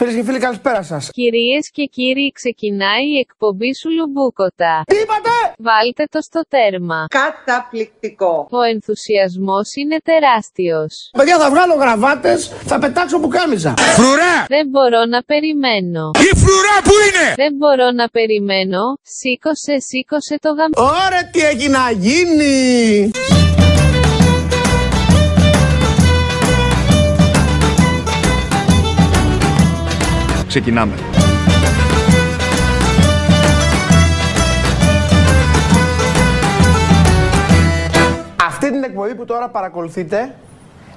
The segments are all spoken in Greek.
Φίλες και φίλοι, καλησπέρα σας. Κυρίες και κύριοι, ξεκινάει η εκπομπή σου Λουμπούκοτα. Τι είπατε! Βάλτε το στο τέρμα. Καταπληκτικό. Ο ενθουσιασμός είναι τεράστιος. Παιδιά, θα βγάλω γραβάτες, θα πετάξω πουκάμιζα. Φρουρά! Δεν μπορώ να περιμένω. Η φρουρά που είναι! Δεν μπορώ να περιμένω. Σήκωσε, σήκωσε το γαμ... Ωραία, τι έχει να γίνει! Ξεκινάμε. Αυτή την εκπομπή που τώρα παρακολουθείτε,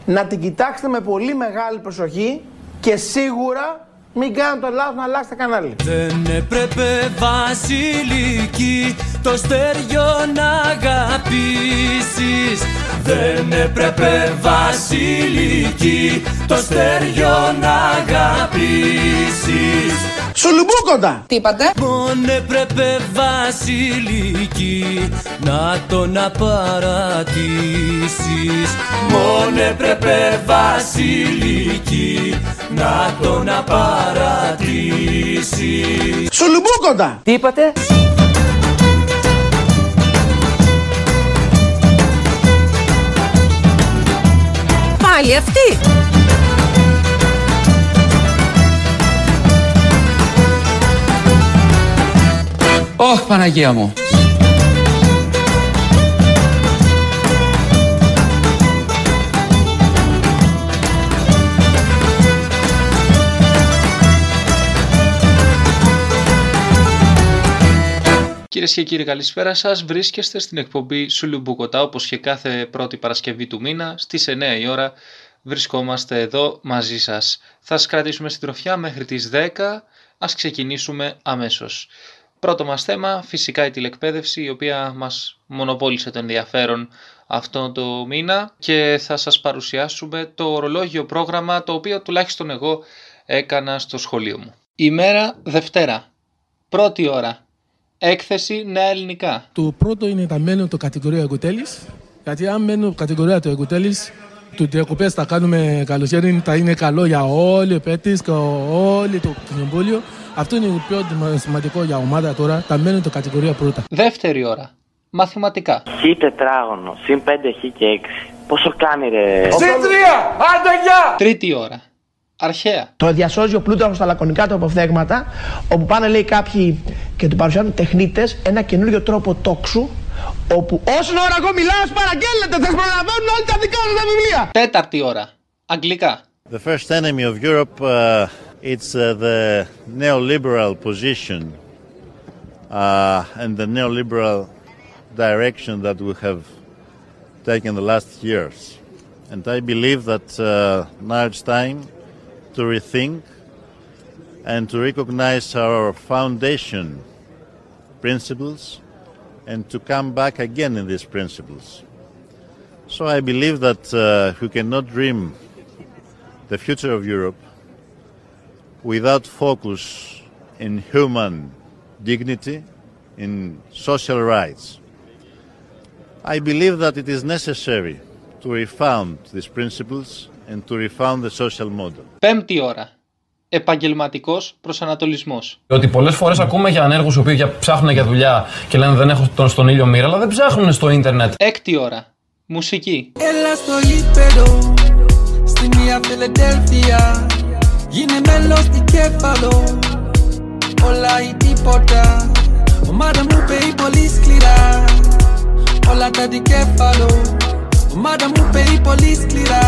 να την κοιτάξετε με πολύ μεγάλη προσοχή και σίγουρα μην κάνετε το λάθος να αλλάξετε κανάλι. Δεν έπρεπε βασιλική το στέριο να αγαπήσεις Δεν έπρεπε βασιλική το στέριο να αγαπήσεις Σουλουμπούκοντα! Τι είπατε; Μον έπρεπε βασιλική να τον απαρατήσεις Μον έπρεπε βασιλική να τον απαρατήσεις Σουλουμπούκοντα! Τι είπατε; Πάλι αυτή. Ωχ, Παναγία μου. Κυρίες και κύριοι, καλησπέρα σας. Βρίσκεστε στην εκπομπή Σουλουμπουκοτά όπως και κάθε πρώτη Παρασκευή του μήνα στις 9 η ώρα. Βρισκόμαστε εδώ μαζί σας. Θα σας κρατήσουμε στην τροφιά μέχρι τις 10. Α ξεκινήσουμε αμέσως. Πρώτο μας θέμα, φυσικά η τηλεκπαίδευση, η οποία μας μονοπόλησε το ενδιαφέρον αυτό το μήνα και θα σας παρουσιάσουμε το ορολόγιο πρόγραμμα το οποίο τουλάχιστον εγώ έκανα στο σχολείο μου. Ημέρα Δευτέρα. Πρώτη ώρα. Έκθεση νέα ελληνικά. Το πρώτο είναι τα μένω το κατηγορία εγκοτέλης. Γιατί αν μένω κατηγορία του εγκοτέλης, του διακοπές θα κάνουμε καλοσχέδι, θα είναι καλό για όλοι οι παίκτες και όλοι το κοινοβούλιο. Αυτό είναι το πιο σημαντικό για ομάδα τώρα. Τα μένω το κατηγορία πρώτα. Δεύτερη ώρα. Μαθηματικά. Χ τετράγωνο, συν 5 χ και 6. Πόσο κάνει ρε; Τρίτη ώρα. Αρχαία. Το διασώζει ο Πλούταρχος στα λακωνικά του αποφθέγματα, όπου πάνε λέει κάποιοι και του παρουσιάζουν τεχνίτες ένα καινούριο τρόπο τόξου, όπου όσο ώρα εγώ μιλάω, σας παραγγέλλετε, θα σας προλαβαίνουν όλοι τα δικά σας τα βιβλία. Τέταρτη ώρα. Αγγλικά. The first enemy of Europe, uh, it's uh, the neoliberal position uh, and the neoliberal direction that we have taken the last years. And I believe that uh, now it's time to rethink and to recognize our foundation principles and to come back again in these principles. So I believe that uh, we cannot dream the future of Europe without focus in human dignity, in social rights. I believe that it is necessary to refound these principles and to refound the social model. Πέμπτη ώρα. Επαγγελματικός προσανατολισμός. Ότι πολλές φορές ακούμε για ανέργους οι οποίοι για- ψάχνουν για δουλειά και λένε δεν έχω τον στον ήλιο μοίρα, αλλά δεν ψάχνουν στο ίντερνετ. Έκτη ώρα. Μουσική. Έλα στο γήπεδο Στη Νέα Φιλεντέλφια Γίνε μέλος στην κέφαλο. Όλα ή τίποτα. Ομάδα μου παίει πολύ σκληρά. Όλα τα δικέφαλο Ομάδα μου παίει πολύ σκληρά.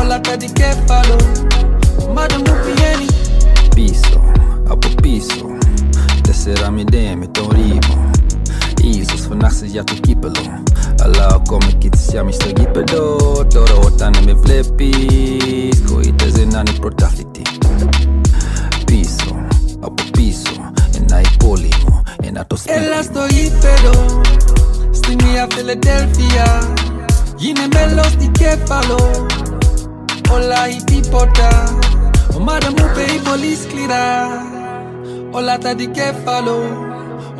Όλα τα δικέφαλο Ομάδα μου πηγαίνει Πίσω, από πίσω. Τέσσερα μηδέν με τον ρήμο Ίσως φωνάξεις για το κύπελο Αλλά ακόμα κι τη σιάμι στο γήπεδο Τώρα όταν με βλέπεις Κοίτες να είναι πρωτάθλητη Πίσω, από πίσω Ένα υπόλοιπο, ένα το σπίτι Έλα στο γήπεδο Στη Νέα Φιλεντέλφια Γίνε μέλος στην κέφαλο Όλα ή τίποτα. Ομάδα μου παίει πολύ σκληρά Όλα τα δικέφαλο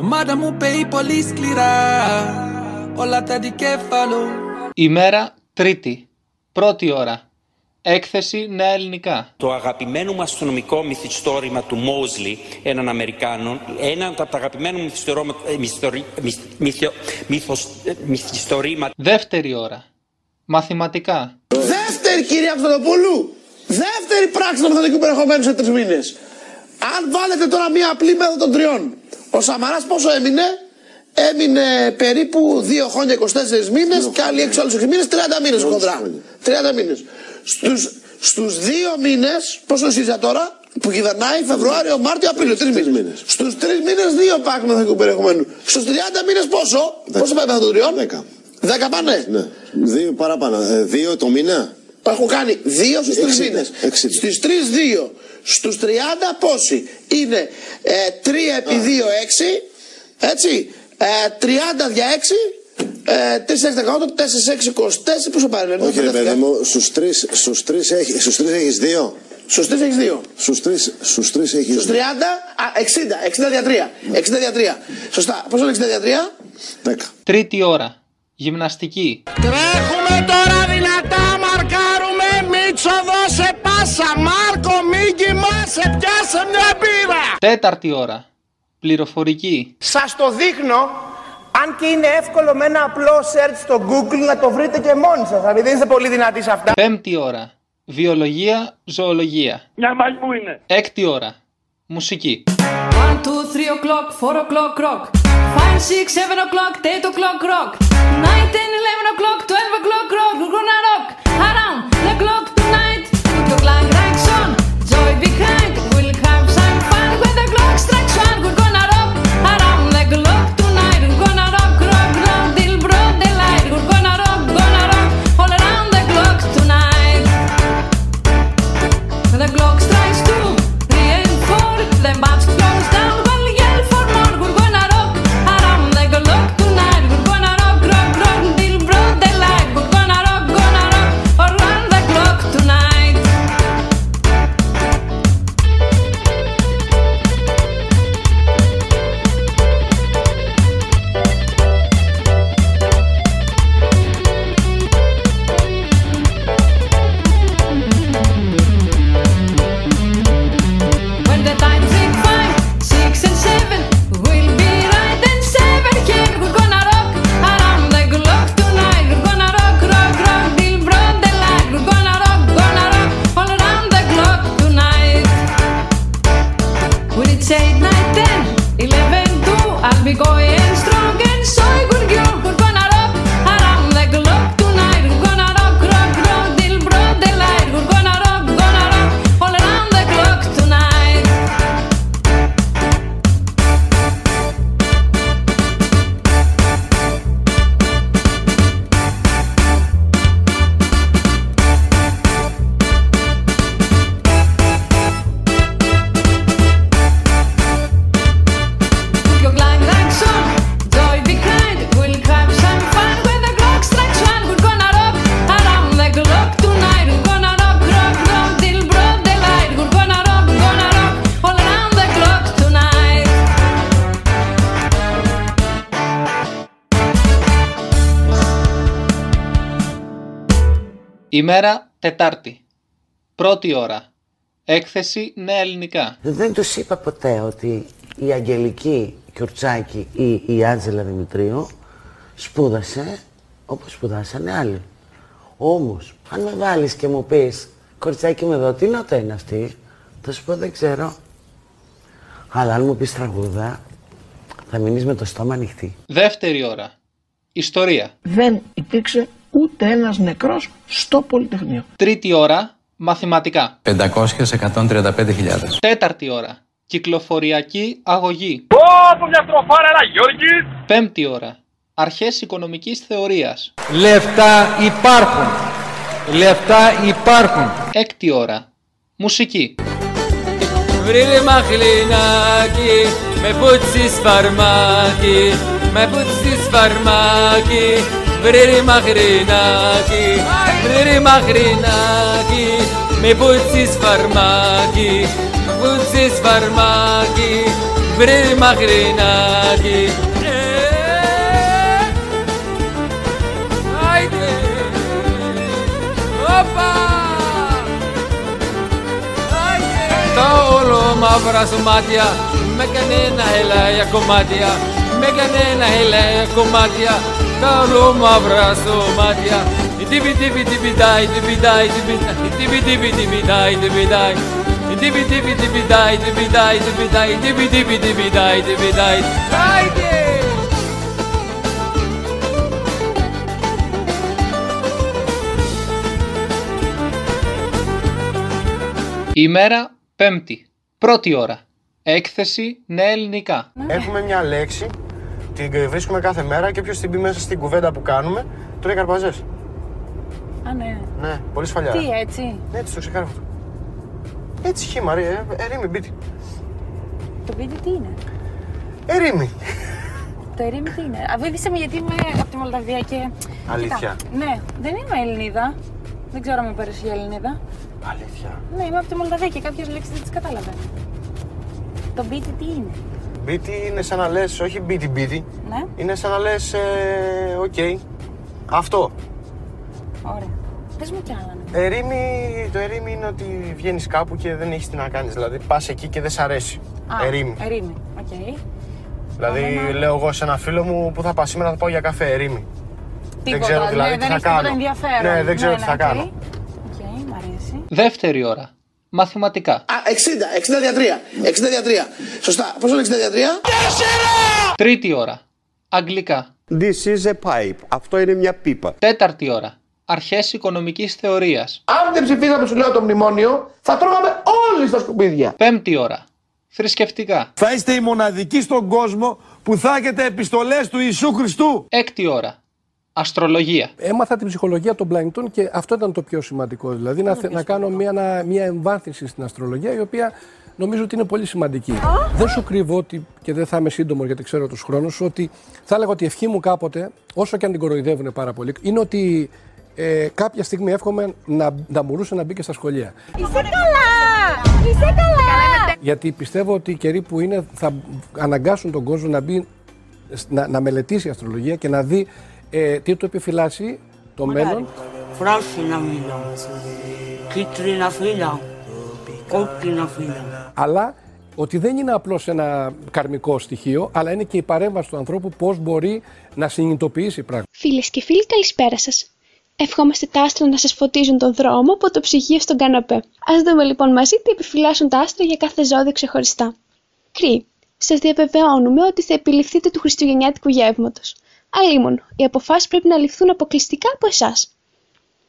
Ομάδα μου παίει πολύ σκληρά Όλα τα δικέφαλο Ημέρα Τρίτη. Πρώτη ώρα. Έκθεση Νέα Ελληνικά. Το αγαπημένο μου αστυνομικό μυθιστόρημα του Μόσλι, έναν Αμερικάνο, ένα από τα αγαπημένα μου μυθιστορώμα- ε, μυθιστορι- μυθ- μυθιο- μυθος- ε, μυθιστορήματα. Δεύτερη ώρα. Μαθηματικά. Δεύτερη κυρία Αυτοδοπούλου, δεύτερη πράξη του μαθηματικού περιεχομένου σε τρεις μήνες. Αν βάλετε τώρα μία απλή μέθοδο των τριών, ο Σαμαράς πόσο έμεινε, έμεινε περίπου 2 χρόνια 24 μήνες και άλλοι 6 άλλους 6 μήνες, 30 μήνες χοντρά. 30 μήνες. Στους, στους δύο μήνες, πόσο ΣΥΡΙΖΑ τώρα, που κυβερνάει Φεβρουάριο, Μάρτιο, Απρίλιο, τρεις μήνες. Στους τρεις μήνες, δύο πάκ μαθηματικού περιεχομένου. Στους 30 μήνες πόσο, πόσο πάει μέθοδο των τριών, 10. 10 πάνε; Ναι. Δύο παραπάνω. Ε, δύο το μήνα; Έχω κάνει δύο στους τρεις 60, μήνες. 60. Στις τρεις δύο. Στους 30 πόσοι; Είναι ε, 3 επί 2 6. Έτσι. Ε, 30 δια 6. Ε, 3 6 18, 4 6 24. Πόσο πάρει, Λένε, Όχι ρε μπερδεύτηκα. παιδί μου, στους τρεις, στους τρεις, έχει, στους τρεις έχεις δύο. Στους τρεις έχεις δύο. Στους τρεις, στους τρεις έχεις Στους 30, δύο. α, 60, 60 δια 3. 60 δια 3. Σωστά. Πόσο είναι 60 δια 3. Δέκα. Τρίτη ώρα. Γυμναστική. Τρέχουμε τώρα δυνατά, μαρκάρουμε. Μίτσο δώσε πάσα. Μάρκο, μη κοιμάσαι, πιάσε μια μπύρα. Τέταρτη ώρα. Πληροφορική. Σας το δείχνω, αν και είναι εύκολο με ένα απλό search στο Google να το βρείτε και μόνοι σας. Δηλαδή δεν είστε πολύ δυνατοί σε αυτά. Πέμπτη ώρα. Βιολογία, ζωολογία. Μια μαγμού είναι. Έκτη ώρα. Μουσική. 1, 2, 3 o'clock, 4 o'clock, rock. 5, 6, 7 o'clock, 8 o'clock, rock. 9, 10, 11 o'clock, 12 o'clock, rock. We're gonna rock around the clock tonight. Put your clock racks on, joy behind. Ημέρα Τετάρτη. Πρώτη ώρα. Έκθεση Νέα Ελληνικά. Δεν τους είπα ποτέ ότι η Αγγελική Κιουρτσάκη ή η Άντζελα Δημητρίου σπούδασε όπως σπουδάσανε άλλοι. Όμως, αν με βάλεις και μου πεις «Κοριτσάκι με εδώ, τι νότα είναι αυτή» θα σου πω «Δεν ξέρω». Αλλά αν μου πεις τραγούδα, θα μείνεις με το στόμα ανοιχτή. Δεύτερη ώρα. Ιστορία. Δεν υπήρξε ούτε ένας νεκρός στο Πολυτεχνείο. Τρίτη ώρα. Μαθηματικά. 500-135.000. Τέταρτη ώρα. Κυκλοφοριακή αγωγή. Ω, μια στροφάρα, ένα Γιώργης! Πέμπτη ώρα. Αρχές οικονομικής θεωρίας. Λεφτά υπάρχουν. Λεφτά υπάρχουν. Έκτη ώρα. Μουσική. Βρήρε μαχλινάκι, με πούτσις φαρμάκι, με πούτσις φαρμάκι, βρήρι μαχρινάκι, βρήρι μαχρινάκι, με βούτσις σφαρμάκι, βούτσις σφαρμάκι, βρήρι μαχρινάκι. Ε, Τα μαύρα σου μάτια με κανένα ελαία κομμάτια, με κανένα ελαία κομμάτια τα μαύρα σου μάτια Τιπι τιπι τιπι τάι τιπι τάι τιπι τάι Τιπι τιπι τιπι τάι τιπι τάι Τιπι τιπι τιπι τάι τιπι τάι τιπι τάι Τιπι τιπι τιπι τάι τιπι τάι Άιντε! Ημέρα Πέμπτη. Πρώτη ώρα. Έκθεση νέα ελληνικά. Έχουμε μια λέξη, την βρίσκουμε κάθε μέρα και ποιο την πει μέσα στην κουβέντα που κάνουμε, τρώει καρπαζέ. Α, ναι. Ναι, πολύ σφαλιά. Τι, έτσι; Έτσι το ξεκάρω αυτό. Έτσι χήμα, ρε, ε, ερήμη μπίτι. Το μπίτι τι είναι; Ερήμη. Το ερήμη τι είναι; Αβίδησε με γιατί είμαι από τη Μολδαβία και. Αλήθεια. Κοίτα, ναι, δεν είμαι Ελληνίδα. Δεν ξέρω αν με πέρασες για Ελληνίδα. Αλήθεια. Ναι, είμαι από τη Μολδαβία και κάποιες λέξεις δεν τις κατάλαβα. Το μπίτι τι είναι; Μπίτι είναι σαν να λες, όχι μπίτι μπίτι. Ναι. Είναι σαν να λες, ε, οκ. Αυτό. Ωραία. Πες μου κι άλλα. ναι. Ερήμη, το ερήμη είναι ότι βγαίνεις κάπου και δεν έχεις τι να κάνεις. Δηλαδή πας εκεί και δεν σ' αρέσει. Α, ερήμη. Ερήμη. Οκ. Δηλαδή Ωραία. λέω εγώ σε ένα φίλο μου που θα πάω σήμερα θα πάω για καφέ, ερήμη. Τίποτα, ξέρω ναι, δηλαδή δεν τι θα έχεις τίποτα κάνω. ενδιαφέρον. Ναι, δεν ξέρω τι θα οκ. κάνω. Οκ, μ' αρέσει. Δεύτερη ώρα. Μαθηματικά. Α, 60, 60 δια 3. 60 δια 3. Σωστά. Πόσο είναι 60 δια 3? Τρίτη ώρα. Αγγλικά. This is a pipe. Αυτό είναι μια πίπα. Τέταρτη ώρα. Αρχές οικονομικής θεωρίας. Αν δεν ψηφίσαμε, σου λέω το μνημόνιο, θα τρώγαμε όλοι στα σκουπίδια. Πέμπτη ώρα. Θρησκευτικά. Θα είστε οι μοναδικοί στον κόσμο που θα έχετε επιστολές του Ιησού Χριστού. Έκτη ώρα. Αστρολογία. Έμαθα την ψυχολογία των πλανητών και αυτό ήταν το πιο σημαντικό. Δηλαδή να, θε- να κάνω μια, να- μια εμβάθυνση στην αστρολογία η οποία νομίζω ότι είναι πολύ σημαντική. Δεν σου κρύβω ότι, και δεν θα είμαι σύντομος γιατί ξέρω τους χρόνους, ότι θα έλεγα ότι η ευχή μου κάποτε, όσο και αν την κοροϊδεύουν πάρα πολύ, είναι ότι ε, κάποια στιγμή εύχομαι να, να μπορούσε να μπει και στα σχολεία. Είσαι καλά! Είσαι καλά! Γιατί πιστεύω ότι οι καιροί που είναι θα αναγκάσουν τον κόσμο να, μπει, να, να μελετήσει αστρολογία και να δει ε, τι του επιφυλάσσει το μέλλον; Πράσινα φύλλα, κίτρινα φύλλα, κόκκινα φύλλα. αλλά ότι δεν είναι απλώς ένα καρμικό στοιχείο, αλλά είναι και η παρέμβαση του ανθρώπου πώς μπορεί να συνειδητοποιήσει πράγματα. Φίλες και φίλοι, καλησπέρα σας. Ευχόμαστε τα άστρα να σας φωτίζουν τον δρόμο από το ψυγείο στον καναπέ. Α δούμε λοιπόν μαζί τι επιφυλάσσουν τα άστρα για κάθε ζώδιο ξεχωριστά. Κρυ, σας διαβεβαιώνουμε ότι θα επιληφθείτε του Χριστουγεννιάτικου γεύματος. Αλλήμον, οι αποφάσεις πρέπει να ληφθούν αποκλειστικά από εσάς.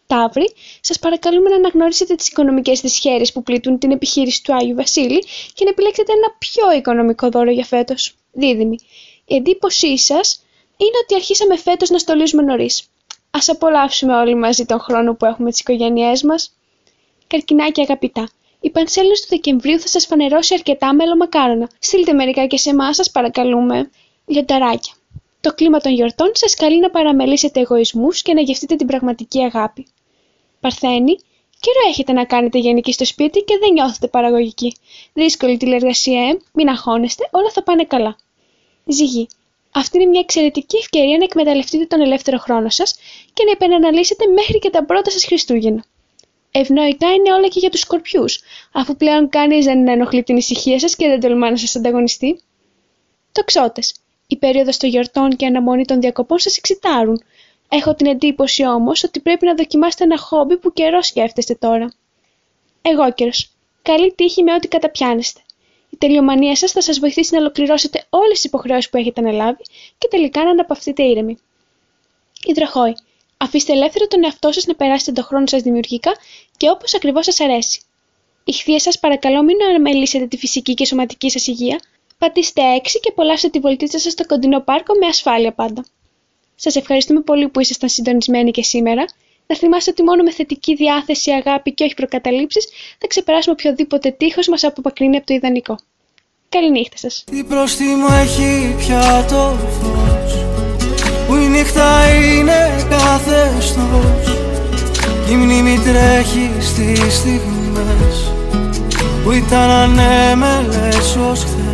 Ταύροι, σας παρακαλούμε να αναγνωρίσετε τις οικονομικές δυσχέρειες που πλήττουν την επιχείρηση του Άγιου Βασίλη και να επιλέξετε ένα πιο οικονομικό δώρο για φέτος. Δίδυμοι, η εντύπωσή σας είναι ότι αρχίσαμε φέτος να στολίζουμε νωρίς. Α απολαύσουμε όλοι μαζί τον χρόνο που έχουμε τις οικογένειές μας. Καρκινάκια αγαπητά, η πανσέλινος του Δεκεμβρίου θα σας φανερώσει αρκετά μελομακάρονα. Στείλτε μερικά και σε εμάς, σας παρακαλούμε. Λιονταράκια. Το κλίμα των γιορτών σας καλεί να παραμελήσετε εγωισμούς και να γευτείτε την πραγματική αγάπη. Παρθένη, καιρό έχετε να κάνετε γενική στο σπίτι και δεν νιώθετε παραγωγική. Δύσκολη τηλεργασία, ε, μην αγχώνεστε, όλα θα πάνε καλά. Ζυγή, αυτή είναι μια εξαιρετική ευκαιρία να εκμεταλλευτείτε τον ελεύθερο χρόνο σας και να επαναναλύσετε μέχρι και τα πρώτα σας Χριστούγεννα. Ευνοϊκά είναι όλα και για τους σκορπιούς, αφού πλέον κανείς δεν ενοχλεί την ησυχία σας και δεν τολμά να σας ανταγωνιστεί. Τοξότες. Η περίοδος των γιορτών και η αναμονή των διακοπών σας εξητάρουν. Έχω την εντύπωση όμως ότι πρέπει να δοκιμάσετε ένα χόμπι που καιρό σκέφτεστε τώρα. Εγώ καιρο. Καλή τύχη με ό,τι καταπιάνεστε. Η τελειομανία σας θα σας βοηθήσει να ολοκληρώσετε όλες τις υποχρεώσεις που έχετε αναλάβει και τελικά να αναπαυθείτε ήρεμοι. Υδροχόη. Αφήστε ελεύθερο τον εαυτό σας να περάσετε τον χρόνο σας δημιουργικά και όπως ακριβώς σας αρέσει. Ηχθείε σας παρακαλώ μην αναμελήσετε τη φυσική και σωματική σας υγεία. Πατήστε έξι και απολαύστε τη βολτίτσα σας στο κοντινό πάρκο με ασφάλεια πάντα. Σας ευχαριστούμε πολύ που ήσασταν συντονισμένοι και σήμερα. Να θυμάστε ότι μόνο με θετική διάθεση, αγάπη και όχι προκαταλήψεις θα ξεπεράσουμε οποιοδήποτε τείχος μας απομακρύνει από το ιδανικό. Καληνύχτα σας. Τι πρόστιμο έχει πια το φως Που η νύχτα είναι καθεστώς Κι η μνήμη τρέχει στις στιγμές Που ήταν ανέμελες ως χθες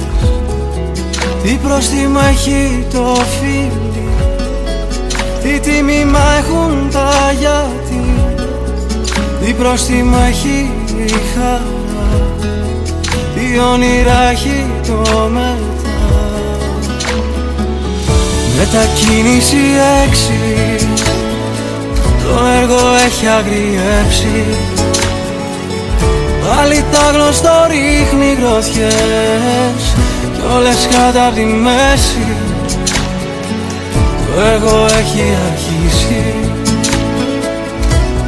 Τι πρόστιμο έχει το φίλι Τι τίμημα έχουν τα γιατί Τι πρόστιμο έχει η χαρά Τι Τι όνειρα έχει το μετά Μετακίνηση έξι Το έργο έχει αγριέψει Πάλι τα γνωστό ρίχνει γροθιές Κι όλες κατά τη μέση. Το έργο έχει αρχίσει.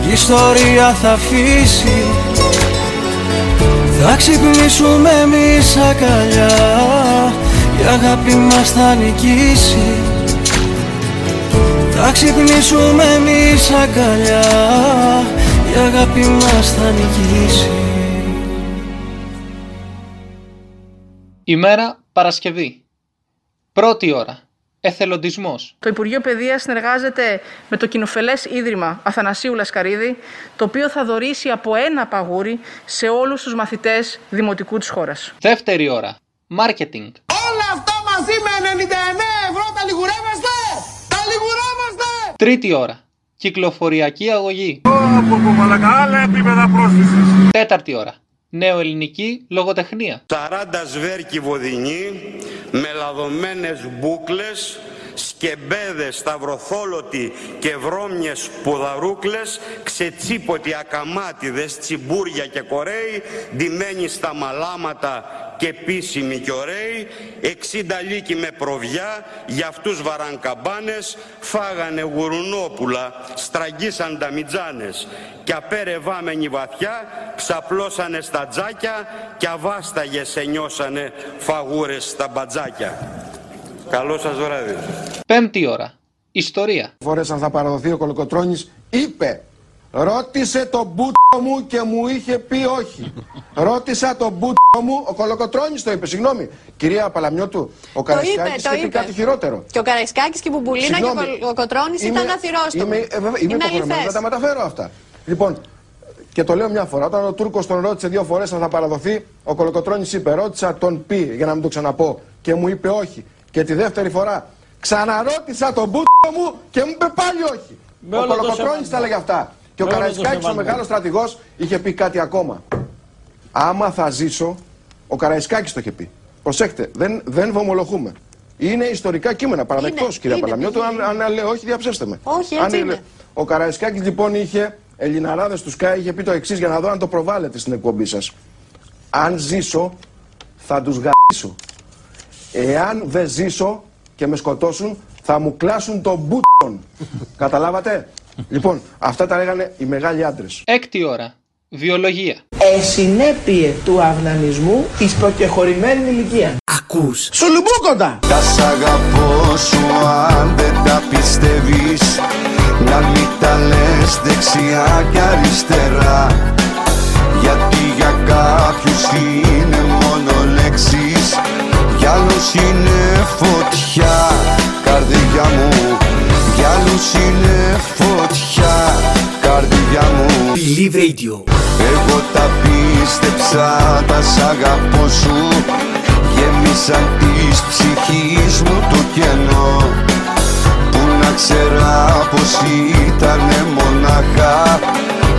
Η ιστορία θα αφήσει. Θα ξυπνήσουμε εμείς αγκαλιά. Η αγάπη μας θα νικήσει. Θα ξυπνήσουμε εμείς αγκαλιά. Η αγάπη μας θα νικήσει. Ημέρα Παρασκευή. Πρώτη ώρα. Εθελοντισμός. Το Υπουργείο Παιδείας συνεργάζεται με το Κοινοφελές Ίδρυμα Αθανασίου Λασκαρίδη, το οποίο θα δωρήσει από ένα παγούρι σε όλους τους μαθητές δημοτικού της χώρας. Δεύτερη ώρα. Μάρκετινγκ. Όλα αυτά μαζί με 99 ευρώ τα λιγουρεύεστε! Τα λιγουρεύεστε! Τρίτη ώρα. Κυκλοφοριακή αγωγή. Από μαλακά, άλλα επίπεδα πρόσκλησης. Τέταρτη ώρα. Νεοελληνική λογοτεχνία. 40 σβέρκι βοδινή, μελαδωμένες μπούκλες, σκεμπέδες, σταυροθόλωτοι και βρώμιες πουδαρούκλες, ξετσίποτοι ακαμάτιδες, τσιμπούρια και κορέοι, ντυμένοι στα μαλάματα και επίσημοι και ωραίοι, 60 λύκοι με προβιά, για αυτούς βαράν καμπάνες, φάγανε γουρουνόπουλα, στραγγίσαν τα μιτζάνες και απέρευάμενοι βαθιά, ξαπλώσανε στα τζάκια και αβάσταγες ενιώσανε φαγούρες στα μπατζάκια. Καλό σας βράδυ. Πέμπτη ώρα. Ιστορία. Φορές αν θα παραδοθεί ο Κολοκοτρώνης είπε Ρώτησε τον μπούτσο μου και μου είχε πει όχι. Ρώτησα τον μπούτσο μου, ο Κολοκοτρώνης το είπε, συγγνώμη. Κυρία Παλαμιώτου, ο Καραϊσκάκης το είχε πει είπε. κάτι χειρότερο. Και ο Καραϊσκάκης και η Μπουμπουλίνα Συγγνώμη. και ο Κοτρώνης Είμαι- ήταν αθυρόστομοι. Είμαι, ε, βέβαια, είμαι Είναι υποχρεωμένος να αληθές. τα μεταφέρω αυτά. Λοιπόν, και το λέω μια φορά, όταν ο Τούρκος τον ρώτησε δύο φορές αν θα παραδοθεί, ο Κολοκοτρώνης είπε: Ρώτησα τον πει για να μην το ξαναπώ και μου είπε όχι. Και τη δεύτερη φορά ξαναρώτησα τον μπούτσο μου και μου είπε πάλι όχι. Με ο όλο το Κολοκοτρώνης σεβασμό. τα έλεγε αυτά. Και ο Με όλο το Καραϊσκάκης, ο σεβασμό. μεγάλος στρατηγός, είχε πει κάτι ακόμα. Άμα θα ζήσω, ο Καραϊσκάκης το είχε πει. Προσέξτε, δεν, δεν βομολογούμε. Είναι ιστορικά κείμενα, παραδεκτός Είναι, κυρία είναι, Παλαμιώτου. είναι. Αν, αν λέω όχι, διαψεύστε με. Όχι, Αν έτσι είναι- είναι. Ο Καραϊσκάκης λοιπόν είχε, Ελληναράδες του ΣΚΑ, είχε πει το εξής για να δω αν το προβάλλετε στην εκπομπή σας. Αν ζήσω, θα τους γαμίσω. Εάν δεν ζήσω και με σκοτώσουν, θα μου κλάσουν τον μπούτσον. Καταλάβατε; λοιπόν, αυτά τα λέγανε οι μεγάλοι άντρες. Έκτη ώρα. Βιολογία. Εσυνέπειε του αυνανισμού εις προκεχωρημένης ηλικίας. Ακούς. Σουλουμπούκοντα! Τα σ' αγαπώ σου αν δεν τα πιστεύεις Να μην τα λες δεξιά και αριστερά Γιατί για κάποιους είναι μόνο λέξεις Για άλλους είναι φωτιά Καρδιά μου. Για άλλους είναι φωτιά Καρδιά μου. Believe Radio. εγώ τα πίστεψα, τα σ' αγαπώ σου. Γέμισαν της ψυχής μου το κενό. Που να ξέρα πως ήτανε μονάχα.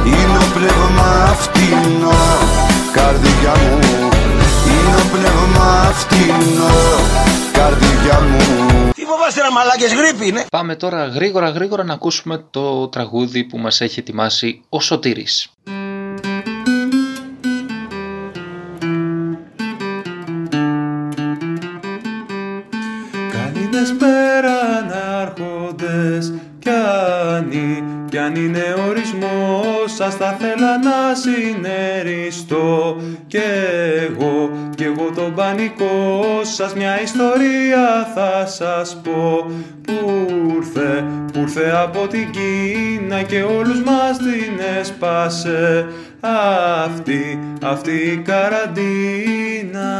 Είναι ο πνεύμα φτηνό Καρδιά μου. Είναι ο πνεύμα φτηνό Καρδιά μου Τι φοβάστε ρε μαλάκες, γρήπη είναι. Πάμε τώρα γρήγορα γρήγορα να ακούσουμε το τραγούδι που μας έχει ετοιμάσει ο Σωτήρης. Καλήνες πέραν άρχοντες κι αν, κι αν είναι ορισμός σας θα θέλα σας μια ιστορία θα σας πω. Που ήρθε, που ήρθε από την Κίνα και όλους μας την έσπασε. Αυτή, αυτή η καραντίνα.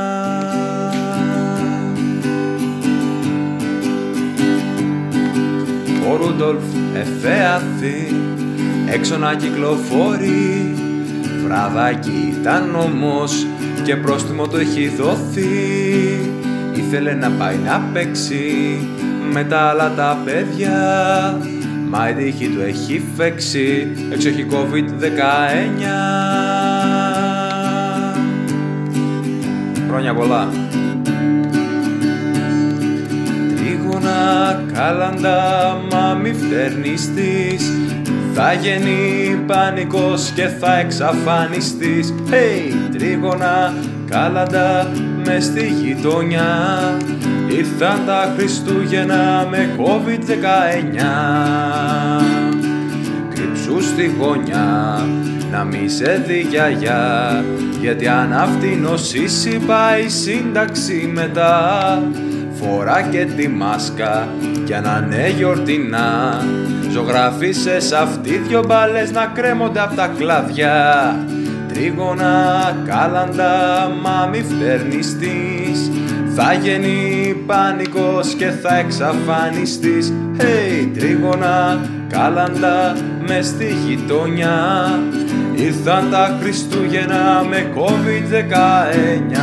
Ο Ρούντολφ εφέαθη έξω να κυκλοφορεί. Βραδάκι ήταν όμως και πρόστιμο το έχει δοθεί Ήθελε να πάει να παίξει με τα άλλα τα παιδιά Μα η τύχη του έχει φέξει έξω έχει COVID-19 Χρόνια πολλά. Τρίγωνα κάλαντα, μα μη φτερνείς της Θα γεννεί πανικός και θα εξαφανιστείς Hey! Τρίγωνα κάλαντα με στη γειτονιά. Ήρθαν τα Χριστούγεννα με COVID-19 Κρυψούς στη γωνιά να μη σε δει γιαγιά. Γιατί αν αυτή νοσήσει πάει σύνταξη μετά Φορά και τη μάσκα για να είναι γιορτινά. Ζωγράφισε σ' αυτή δυο μπάλες να κρέμονται απ' τα κλαδιά Τρίγωνα, κάλαντα, μα μη φτερνείς της Θα γεννεί πανικός και θα εξαφανιστείς. Hey, τρίγωνα, κάλαντα, μες στη γειτονιά. Ήρθαν τα Χριστούγεννα με COVID-19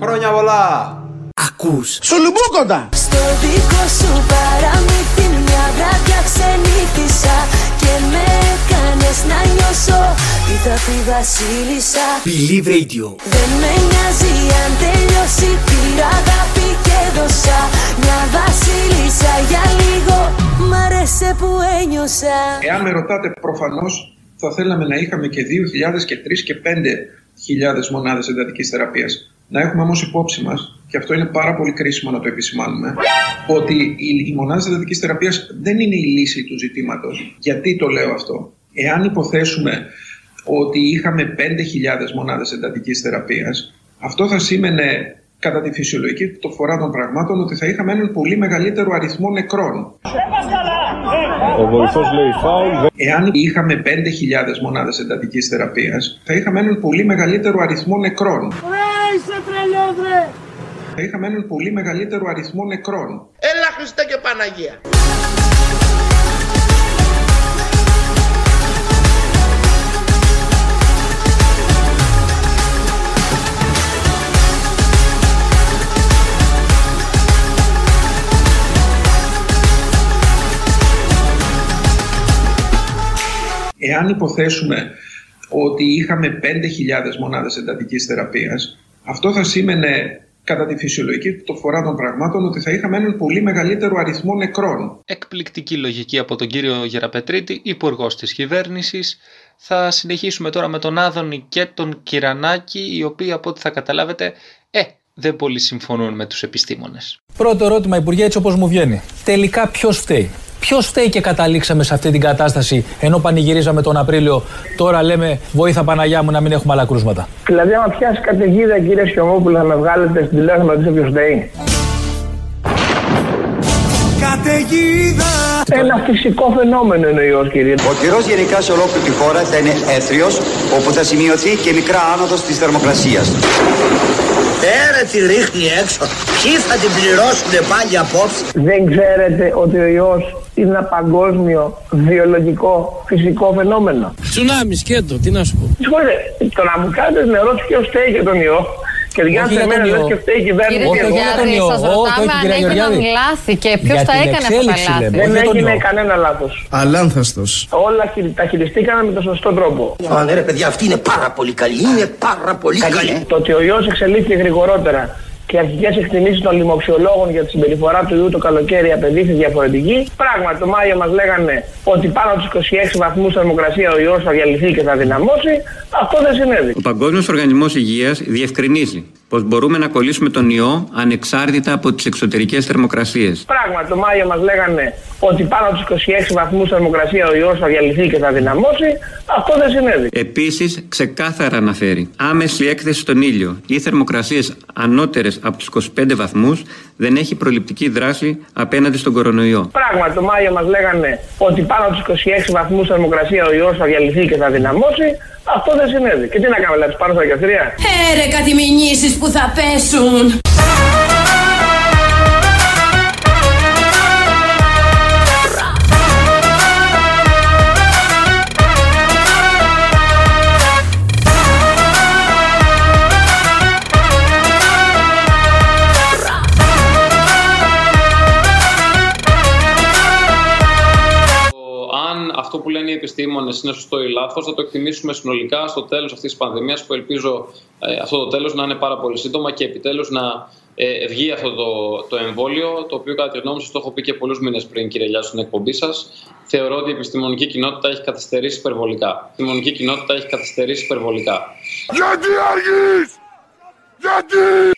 Χρόνια πολλά! Ακούς. Σουλουμπούκοντα Στο δικό σου παραμύθι μια βράδια ξενύχτησα Και με έκανες να νιώσω τι θα πει βασίλισσα Believe Radio. Δεν με νοιάζει αν τελειώσει πήρα αγάπη και δώσα Μια βασίλισσα για λίγο Μ' άρεσε που ένιωσα Εάν με ρωτάτε, προφανώς θα θέλαμε να είχαμε και 2.000 και 3 και 5.000 μονάδες εντατικής θεραπείας. Να έχουμε όμως υπόψη μας, και αυτό είναι πάρα πολύ κρίσιμο να το επισημάνουμε, ότι οι, οι μονάδε εντατική θεραπείας δεν είναι η λύση του ζητήματος. Γιατί το λέω αυτό; Εάν υποθέσουμε ότι είχαμε 5.000 μονάδες εντατικής θεραπείας, αυτό θα σήμαινε κατά τη φυσιολογική το φορά των πραγμάτων ότι θα είχαμε έναν πολύ μεγαλύτερο αριθμό νεκρών. Ο βοηθός λέει φάουλ. Εάν είχαμε 5.000 μονάδες εντατικής θεραπείας, θα είχαμε έναν πολύ μεγαλύτερο αριθμό νεκρών. Είσαι τρελός ρε! Θα είχαμε έναν πολύ μεγαλύτερο αριθμό νεκρών. Έλα Χριστέ και Παναγία Εάν υποθέσουμε ότι είχαμε 5.000 μονάδες εντατικής θεραπείας, αυτό θα σήμαινε κατά τη φυσιολογική το φορά των πραγμάτων ότι θα είχαμε έναν πολύ μεγαλύτερο αριθμό νεκρών. Εκπληκτική λογική από τον κύριο Γεραπετρίτη, υπουργός της κυβέρνησης. Θα συνεχίσουμε τώρα με τον Άδωνη και τον Κυρανάκη, οι οποίοι από ό,τι θα καταλάβετε, ε, δεν πολύ συμφωνούν με τους επιστήμονες. Πρώτο ερώτημα, Υπουργέ, έτσι όπως μου βγαίνει. Τελικά ποιος φταίει; Ποιος φταίει και καταλήξαμε σε αυτή την κατάσταση ενώ πανηγυρίζαμε τον Απρίλιο. Τώρα λέμε βοήθα Παναγιά μου να μην έχουμε άλλα κρούσματα. Δηλαδή, άμα πιάσει καταιγίδα, κύριε Σιωμόπουλο, θα με βγάλετε στην τηλεόραση να ρωτήσω ποιος φταίει. Καταιγίδα! Ένα φυσικό φαινόμενο είναι ο ιός, κύριε. Ο καιρός γενικά σε ολόκληρη τη χώρα θα είναι έθριος, όπου θα σημειωθεί και μικρά άνοδος της θερμοκρασίας. Πέρα τη ρίχνει έξω. Ποιοι θα την πληρώσουνε πάλι απόψε; Δεν ξέρετε ότι ο ιός είναι ένα παγκόσμιο βιολογικό φυσικό φαινόμενο. Τσουνάμι, σκέτο, τι να σου πω. Συγχωρείτε, το να μου κάνετε νερό ποιος φταίει για τον ιό; Και Όχι διάφορα για τον μένα ιό. λες και φταίει η κυβέρνηση. Όχι, και όχι εγώ. για τον ιό. σας Όχι, ρωτάμε όχι, αν κυρία έγιναν Γεωργιάδη. λάθη και ποιος Για τα την έκανε αυτά τα εξέλιξη λάθη. λέμε. Δεν όχι για τον έγινε ιό. κανένα λάθος. Αλάνθαστος. Όλα χει- τα χειριστήκαμε με τον σωστό τρόπο. Α, ναι, ρε παιδιά, αυτή είναι πάρα πολύ καλή. Είναι πάρα πολύ καλή. Το ότι ο ιός εξελίχθηκε γρηγορότερα και οι αρχικές εκτιμήσεις των λοιμοξιολόγων για τη συμπεριφορά του ιού το καλοκαίρι απεδείχθη διαφορετική. Πράγματι, το Μάιο μας λέγανε ότι πάνω από τους 26 βαθμούς θερμοκρασία ο ιός θα διαλυθεί και θα δυναμώσει. Αυτό δεν συνέβη. Ο Παγκόσμιος Οργανισμός Υγείας διευκρινίζει πως μπορούμε να κολλήσουμε τον ιό ανεξάρτητα από τις εξωτερικές θερμοκρασίες. Πράγματι, το Μάιο μας λέγανε ότι πάνω από τους 26 βαθμούς θερμοκρασία ο ιός θα διαλυθεί και θα δυναμώσει. Αυτό δεν συνέβη. Επίσης, ξεκάθαρα αναφέρει άμεση έκθεση στον ήλιο ή θερμοκρασίες ανώτερες από τους 25 βαθμούς δεν έχει προληπτική δράση απέναντι στον κορονοϊό. Πράγματι, το Μάιο μας λέγανε ότι πάνω από τους 26 βαθμούς θερμοκρασία ο ιός θα διαλυθεί και θα δυναμώσει. Αυτό δεν συνέβη. Και τι να κάνουμε, να τους πάρω στα δικαστήρια; Έρε κάτι μηνύσεις που θα πέσουν. Αυτό που λένε οι επιστήμονες είναι σωστό ή λάθος, θα το εκτιμήσουμε συνολικά στο τέλος αυτής της πανδημίας, που ελπίζω ε, αυτό το τέλος να είναι πάρα πολύ σύντομα και επιτέλους να ε, βγει αυτό το, το εμβόλιο, το οποίο κατά τη γνώμη σας το έχω πει και πολλούς μήνες πριν, κύριε Λιάσου, στην εκπομπή σας. Θεωρώ ότι η επιστημονική κοινότητα έχει καθυστερήσει υπερβολικά. Η επιστημονική κοινότητα έχει καθυστερήσει υπερβολικά. Γιατί αργείς! Γιατί!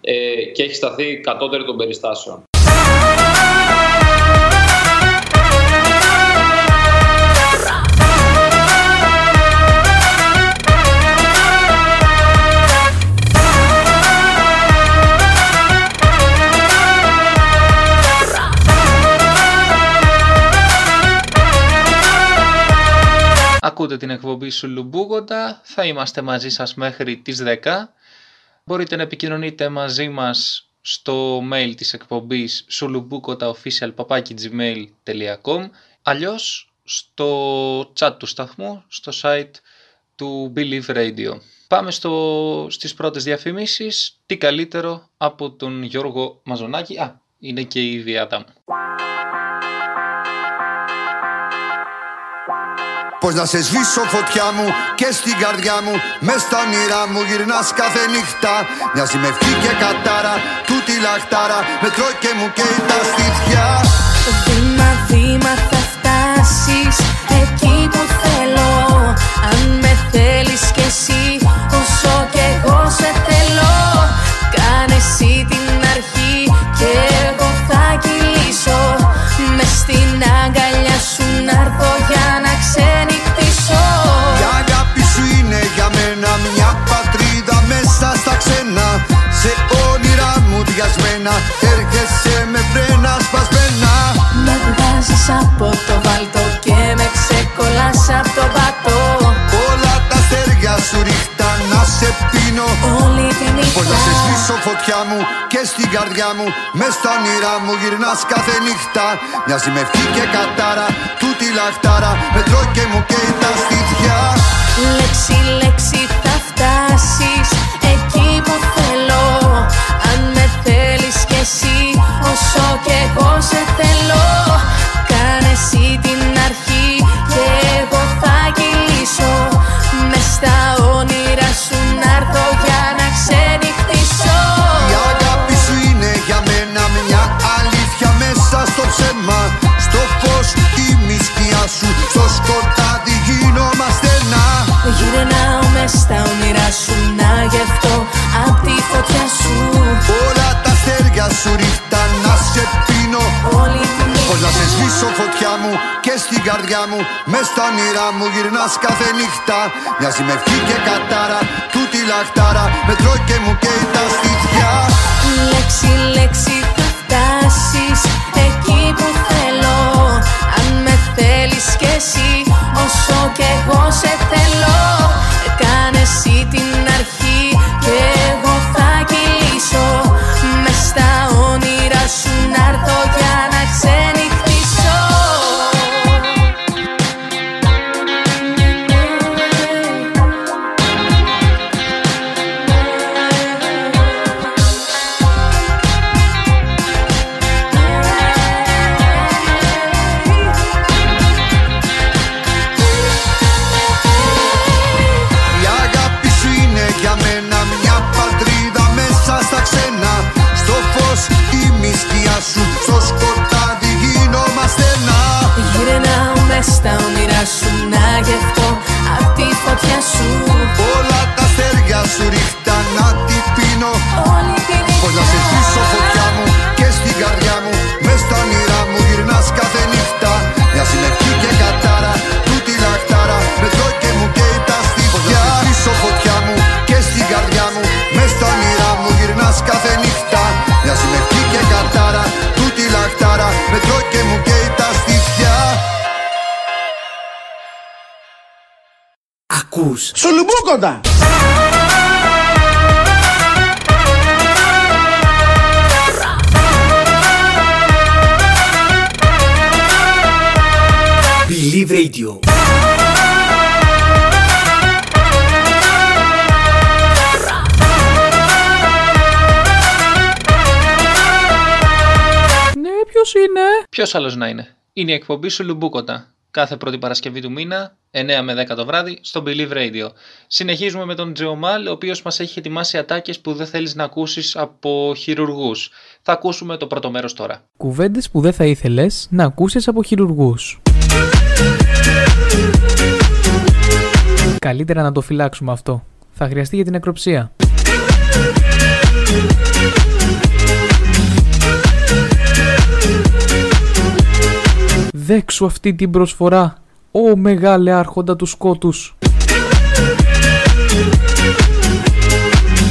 Ε, και έχει σταθεί κατώτερη των περιστάσεων. Ακούτε την εκπομπή σου Λουμπούγοντα, θα είμαστε μαζί σας μέχρι τις 10. Μπορείτε να επικοινωνείτε μαζί μας στο mail της εκπομπής sulubukotaofficial.gmail.com αλλιώς στο chat του σταθμού, στο site του Believe Radio. Πάμε στο, στις πρώτες διαφημίσεις. Τι καλύτερο από τον Γιώργο Μαζονάκη; Α, είναι και η Διάτα μου. Πώς να σε σβήσω φωτιά μου και στην καρδιά μου μες στα όνειρά μου γυρνάς κάθε νύχτα. Μοιάζει με ευχή και κατάρα, τούτη λαχτάρα Με τρώει και μου καίει τα στήθια. Βήμα βήμα θα φτάσεις εκεί που θέλω. Αν με θέλεις κι εσύ όσο κι εγώ σε θέλω. Κάνε εσύ την αρχή και εγώ θα κυλήσω. Μες στην αγκαλιά διασμένα έρχεσαι με φρένα σπασμένα. Με βγάζεις από το βάλτο και με ξεκολλάς από το πατό Όλα τα αστέρια σου ρίχτα να σε πίνω. Όλη τη νύχτα. Πώς να σε σβήσω φωτιά μου και στην καρδιά μου. Μες στα όνειρά μου γυρνάς κάθε νύχτα. Μοιάζει με ευχή και κατάρα Τούτη λαχτάρα. Με τρώει και μου καίει τα στήθια. Λέξη, λέξη όσο κι εγώ σε θέλω. Κάνε εσύ την αρχή και εγώ θα κυλήσω. Μες στα όνειρα σου να έρθω για να ξενυχτήσω. Η αγάπη σου είναι για μένα μια αλήθεια μέσα στο ψέμα. Στο φως η μυστία σου Στο σκοτάδι γίνομαστε ένα. Γυρνάω μες στα όνειρά σου να γευτώ απ' τη φωτιά σου. Όλα τα αστέρια σου ρίχτα σβήσω φωτιά μου και στην καρδιά μου Μες στα όνειρά μου γυρνάς κάθε νύχτα. Μοιάζει με ευχή και κατάρα Τούτη λαχτάρα Με τρώει και μου καίει τα στήθια. Λέξη, λέξη θα φτάσεις εκεί που θέλω. Αν με θέλεις κι εσύ όσο κι εγώ σε θέλω. Κάνε εσύ την αρχή ποιος είναι. Ποιο άλλος να είναι; Είναι η εκπομπή σου Λουμπούκοτα. Κάθε πρώτη Παρασκευή του μήνα, 9 με 10 το βράδυ, στο Believe Radio. Συνεχίζουμε με τον Τζεωμάλ, ο οποίος μας έχει ετοιμάσει ατάκες που δεν θέλεις να ακούσεις από χειρουργούς. Θα ακούσουμε το πρώτο μέρος τώρα. Κουβέντες που δεν θα ήθελες να ακούσεις από χειρουργούς. Καλύτερα να το φυλάξουμε αυτό. Θα χρειαστεί για την νεκροψία. Δέξου αυτή την προσφορά, ω μεγάλε άρχοντα του σκότους.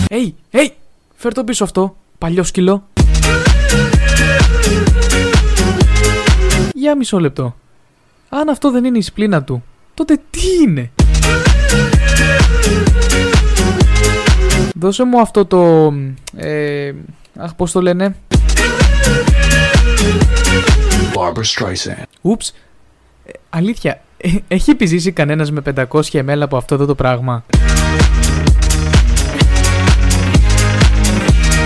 Ει, ει, φέρ το πίσω αυτό, παλιό σκυλό. Για μισό λεπτό. Αν αυτό δεν είναι η σπλήνα του, τότε τι είναι; Δώσε μου αυτό το... Ε, αχ, πώς το λένε; Barbara Streisand. Ούψ. Ε, αλήθεια, ε, έχει επιζήσει κανένας με 500 ml από αυτό εδώ το πράγμα;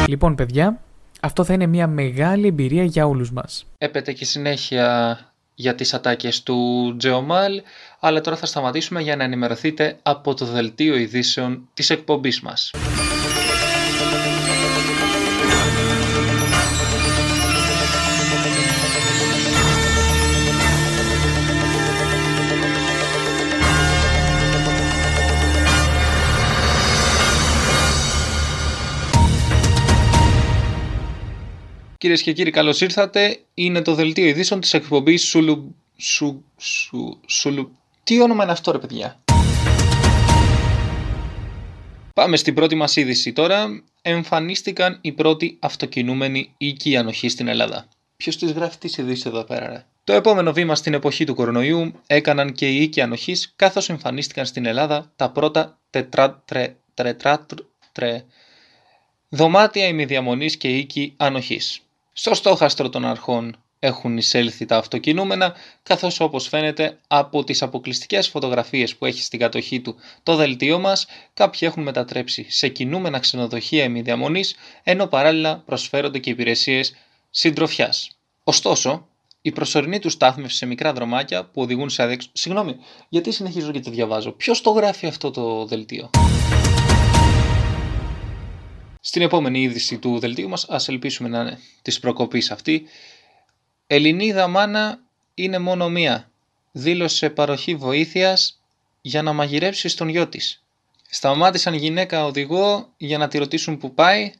Λοιπόν, παιδιά, αυτό θα είναι μια μεγάλη εμπειρία για όλους μας. Έπεται και συνέχεια για τις ατάκες του Τζεωμάλ, αλλά τώρα θα σταματήσουμε για να ενημερωθείτε από το δελτίο ειδήσεων της εκπομπής μας. Κυρίες και κύριοι, καλώς ήρθατε. Είναι το δελτίο ειδήσεων της εκπομπής Σουλου. Σου. Σου. Σουλου. Τι όνομα είναι αυτό, ρε παιδιά; Πάμε στην πρώτη μας είδηση τώρα. Εμφανίστηκαν οι πρώτοι αυτοκινούμενοι οίκοι ανοχής στην Ελλάδα. Ποιος τις γράφει τις ειδήσεις εδώ πέρα, ρε; Το επόμενο βήμα στην εποχή του κορονοϊού έκαναν και οι οίκοι ανοχής καθώς εμφανίστηκαν στην Ελλάδα τα πρώτα τετρά, τρε, τρε, τρε, δωμάτια ημιδιαμονής και οίκοι ανοχής. Στο στόχαστρο των αρχών έχουν εισέλθει τα αυτοκινούμενα, καθώς όπως φαίνεται από τις αποκλειστικές φωτογραφίες που έχει στην κατοχή του το δελτίο μας, κάποιοι έχουν μετατρέψει σε κινούμενα ξενοδοχεία ημιδιαμονής, ενώ παράλληλα προσφέρονται και υπηρεσίες συντροφιάς. Ωστόσο, η προσωρινή τους στάθμευση σε μικρά δρομάκια που οδηγούν σε αδέξου. Συγγνώμη, γιατί συνεχίζω και το διαβάζω. Ποιος το γράφει αυτό το δελτίο; Στην επόμενη είδηση του δελτίου μας, ας ελπίσουμε να είναι της προκοπής αυτή, Ελληνίδα μάνα είναι μόνο μία. Δήλωσε παροχή βοήθειας για να μαγειρέψει στον γιο της. Σταμάτησαν γυναίκα οδηγό για να τη ρωτήσουν που πάει.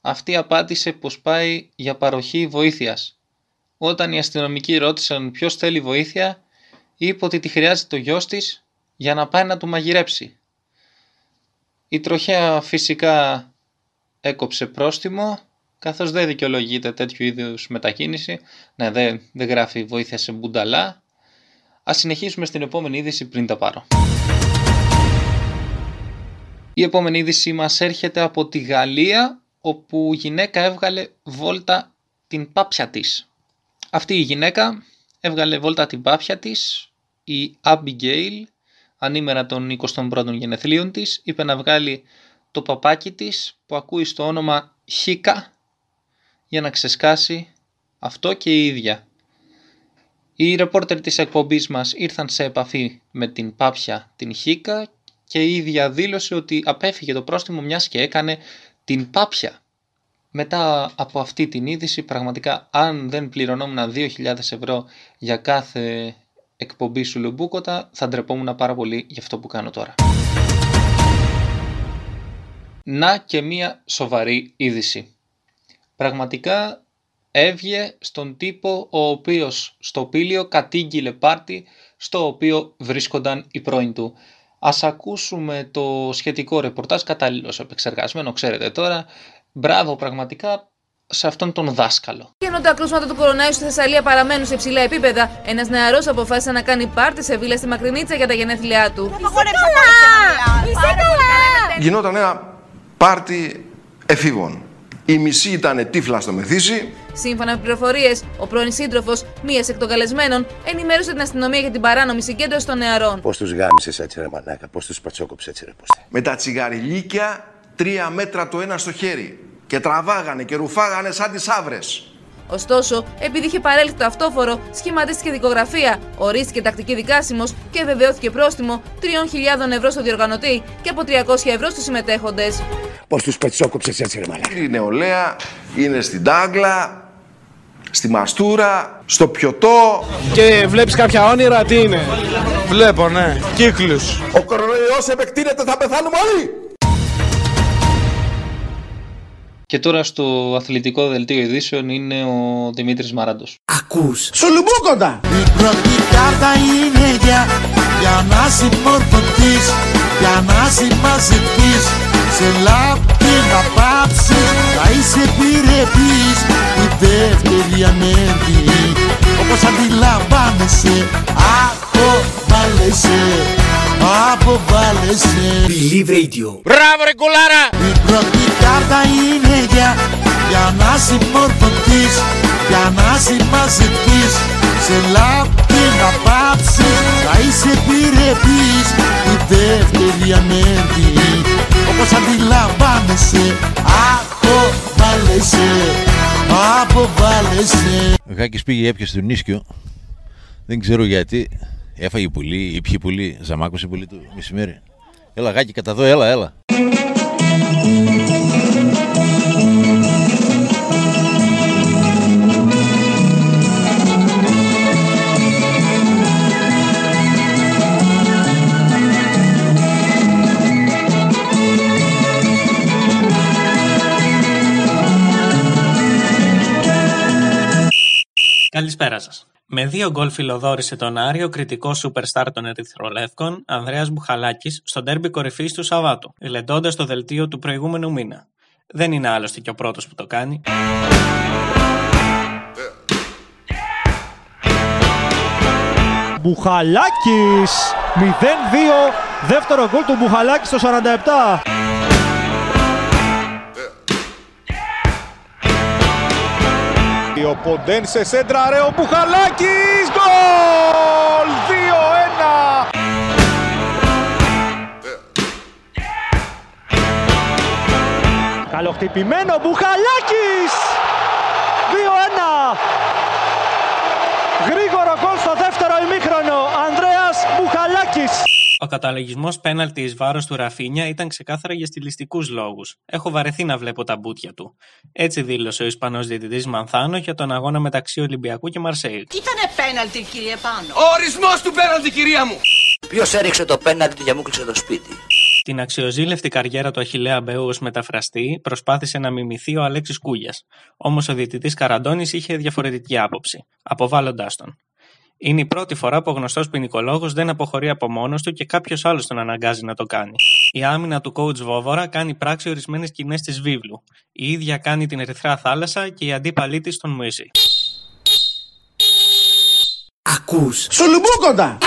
Αυτή απάντησε πως πάει για παροχή βοήθειας. Όταν οι αστυνομικοί ρώτησαν ποιος θέλει βοήθεια, είπε ότι τη χρειάζεται το γιος της για να πάει να του μαγειρέψει. Η τροχέα φυσικά έκοψε πρόστιμο καθώς δεν δικαιολογείται τέτοιου είδους μετακίνηση. Ναι, δεν, δεν γράφει βοήθεια σε μπουνταλά. Ας συνεχίσουμε στην επόμενη είδηση πριν τα πάρω. Η επόμενη είδηση μας έρχεται από τη Γαλλία, όπου η γυναίκα έβγαλε βόλτα την πάπια της. Αυτή η γυναίκα έβγαλε βόλτα την πάπια της, η Abigail, ανήμερα των 21ων γενεθλίων της, είπε να βγάλει το παπάκι της που ακούει στο όνομα Χίκα για να ξεσκάσει αυτό και η ίδια. Οι ρεπόρτερ της εκπομπής μας ήρθαν σε επαφή με την πάπια την Χίκα και η ίδια δήλωσε ότι απέφυγε το πρόστιμο μιας και έκανε την πάπια. Μετά από αυτή την είδηση πραγματικά αν δεν πληρωνόμουν 2.000 ευρώ για κάθε εκπομπή σου λουμπούκοτα θα ντρεπόμουν πάρα πολύ για αυτό που κάνω τώρα. Να και μία σοβαρή είδηση. Πραγματικά έβγε στον τύπο ο οποίος στο πήλιο κατήγγειλε πάρτι στο οποίο βρίσκονταν οι πρώην του. Ας ακούσουμε το σχετικό ρεπορτάζ κατάλληλος επεξεργασμένο, ξέρετε τώρα. Μπράβο πραγματικά σε αυτόν τον δάσκαλο. ενώ τα κρούσματα του κορονάιου στη Θεσσαλία παραμένουν σε υψηλά επίπεδα, ένας νεαρός αποφάσισε να κάνει πάρτι σε βίλα στη Μακρινίτσα για τα γενέθλιά του. Είσαι καλά! Είσαι καλά! Γινόταν ένα πάρτι εφήβων. Η μισή ήταν τύφλα στο μεθύσι. Σύμφωνα με πληροφορίες, ο πρώην σύντροφος μίας εκ των καλεσμένων ενημέρωσε την αστυνομία για την παράνομη συγκέντρωση των νεαρών. Πώς τους γάμισες έτσι, ρε μαλάκα, πώς τους πατσόκοψε έτσι, ρε πόστε. Με τα τσιγαριλίκια τρία μέτρα το ένα στο χέρι. Και τραβάγανε και ρουφάγανε σαν τις άβρες. Ωστόσο, επειδή είχε παρέλθει το αυτόφορο, σχηματίστηκε δικογραφία, ορίστηκε τακτική δικάσιμος και βεβαιώθηκε πρόστιμο 3.000 ευρώ στο διοργανωτή και από 300 ευρώ στους συμμετέχοντες. Πώς τους πετσόκοψες έτσι, ρε μαλάκα; Η νεολαία είναι στην τάγκλα, στη μαστούρα, στο πιωτό. Και βλέπεις κάποια όνειρα, τι είναι; Βλέπω, ναι. Κύκλους. Ο κορονοϊός επεκτείνεται, θα πεθάνουμε όλοι. Και τώρα στο αθλητικό δελτίο ειδήσεων είναι ο Δημήτρης Μαράντος. Ακούς. Σουλουμπούκοντα. Η πρώτη κάρτα είναι για, για να συμμορφωθείς, για να συμμαζευτείς σε λάπη να πάψεις, να είσαι επιρρεπής η δεύτερη ανέβη όπως αντιλαμβάνεσαι, αποβάλλεσαι αποβάλλεσαι Believe Radio. Μπράβο ρε κουλάρα! Η πρώτη κάρτα είναι για, για να συμμορφωθείς, για να συμμαζευτείς σε λάπη να πάψεις, να είσαι επιρρεπής η δεύτερη ανέβη όπως αντιλαμβάνεσαι, αποβάλλεσαι αποβάλλεσαι Γάκης πήγε έπιασε τον ίσκιο. Δεν ξέρω γιατί. Έφαγε πουλί ή πιει πουλί. Ζαμάκωσε πουλί του μεσημέρι. Έλα Γάκη κατά εδώ, έλα, έλα. Καλησπέρα σας. Με δύο γκολ φιλοδόρησε τον Άριο κριτικός σούπερστάρ των Ερυθρολεύκων, Ανδρέας Μπουχαλάκης, στο ντέρμπι κορυφής του Σαββάτου, γλεντώντα το δελτίο του προηγούμενου μήνα. Δεν είναι άλλωστε και ο πρώτος που το κάνει. Μπουχαλάκης 0-2 δεύτερο γκολ του Μπουχαλάκη στο 47 Ο Ποντένσε σέντραρε ο Μπουχαλάκης γκολ! 2-1 Καλοχτυπημένο Μπουχαλάκης! 2-1 Γρήγορο γκολ στο δεύτερο ημίχρονο Ανδρέας Μπουχαλάκης Ο καταλογισμός πέναλτι εις βάρος του Ραφίνια ήταν ξεκάθαρα για στιλιστικούς λόγους. Έχω βαρεθεί να βλέπω τα μπούτια του. Έτσι δήλωσε ο Ισπανός διαιτητής Μανθάνο για τον αγώνα μεταξύ Ολυμπιακού και Μαρσέη. Ήτανε πέναλτι, κύριε Πάνο; Ο ορισμός του πέναλτι, κυρία μου. Ποιος έριξε το πέναλτι και μου κλείσε το σπίτι. Την αξιοζήλευτη καριέρα του Αχηλέα Μπέου ως μεταφραστή προσπάθησε να μιμηθεί ο Αλέξης Κούγιας. Όμως ο διαιτητής Καραντώνης είχε διαφορετική άποψη, αποβάλλοντάς τον. Είναι η πρώτη φορά που ο γνωστός ποινικολόγος δεν αποχωρεί από μόνος του και κάποιος άλλος τον αναγκάζει να το κάνει. Η άμυνα του coach Βόβορα κάνει πράξη ορισμένες κοινέ της βίβλου. Η ίδια κάνει την Ερυθρά Θάλασσα και η αντίπαλή της τον Μουίση. Ακούς. Σουλουμπούκοντα.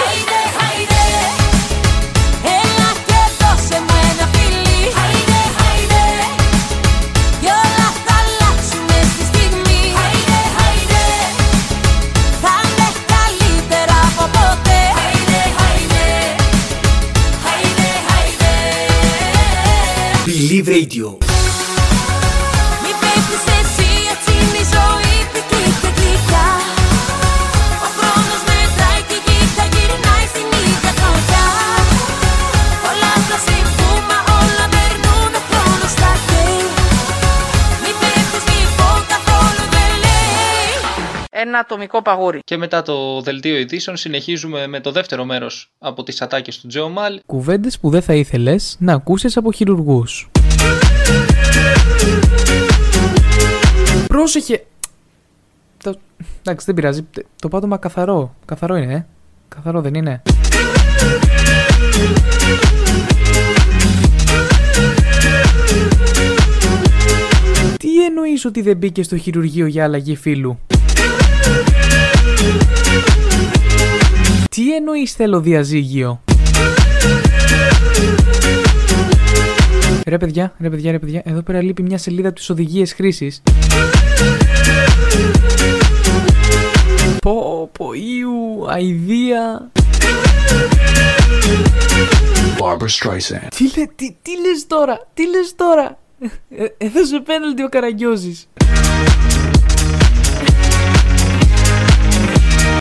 Δεν λέει Ένα ατομικό παγούρι. Και μετά το δελτίο ειδήσεων συνεχίζουμε με το δεύτερο μέρος από τις ατάκες του Τζέο Μάλ. Κουβέντες που δεν θα ήθελες να ακούσεις από χειρουργούς. Πρόσεχε! Το... Εντάξει, δεν πειράζει. Το πάτωμα καθαρό. Καθαρό είναι, ε. Καθαρό δεν είναι. Τι εννοείς ότι δεν μπήκε στο χειρουργείο για αλλαγή φύλου; Τι εννοείς θέλω διαζύγιο; Ρε παιδιά, ρε παιδιά, ρε παιδιά, εδώ πέρα λείπει μια σελίδα από τις οδηγίες χρήσης. Πω, πω, ιου, αηδία. Barbara Streisand. Τι, λέ, τι, τι λες τώρα, τι λες τώρα. Ε, έδωσε πέναλτι ο Καραγκιόζης.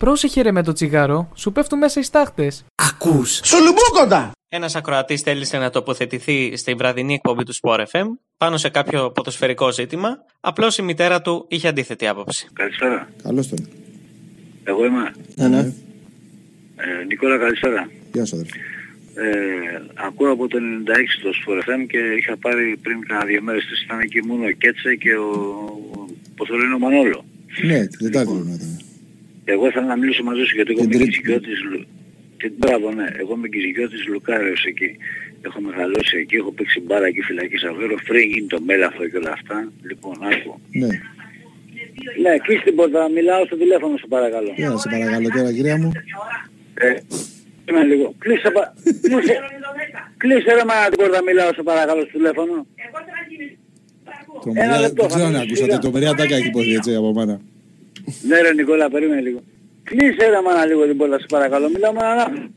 Πρόσεχε ρε με το τσιγάρο, σου πέφτουν μέσα οι στάχτες. Ακούς. Σουλουμπούκοντα. Ένας ακροατής θέλησε να τοποθετηθεί στη βραδινή εκπομπή του Sport FM πάνω σε κάποιο ποδοσφαιρικό ζήτημα. Απλώς η μητέρα του είχε αντίθετη άποψη. Καλησπέρα. Καλώς τον. Εγώ είμαι. Ναι, ναι. Ε, Νικόλα, καλησπέρα. Γεια σου, αδερφέ. Ε, ακούω από το 96 το Sport FM και είχα πάρει πριν κάνα δύο μέρες της ήταν εκεί μόνο ο Κέτσε και ο, πώς το λένε, ο Μανόλο. Ναι, την Τετάρτη πρέπει να ήταν. Εγώ ήθελα να μιλήσω μαζί σου γιατί εγώ Την είμαι Τρίτη. κυζικιώτης Λου... Τι, μπράβο, ναι. Εγώ είμαι κυζικιώτης Λουκάριος εκεί. Έχω μεγαλώσει εκεί, έχω παίξει μπάρα εκεί φυλακή Σαββέρο, φρίγγιν το μέλαφο και όλα αυτά. Λοιπόν, άκου. Ναι. Ναι, κλείς την πόρτα, μιλάω στο τηλέφωνο σου παρακαλώ. Για σε παρακαλώ τώρα, κυρία μου. Ε, είμαι λίγο. Κλείσε, πα... κλείσε, κλείσε ρε μάνα την πόρτα, μιλάω σε παρακαλώ στο τηλέφωνο. Τρομερά, λεπτό, δεν ξέρω θα αν μιλήσω, ακούσατε. σιγά. Τρομερά τάκα έχει υποθεί έτσι από μάνα. Ναι ρε Νικόλα, περίμενε λίγο. Κλείσε ρε μάνα λίγο την πόρτα, σε παρακαλώ. Μιλάω με έναν άνθρωπο.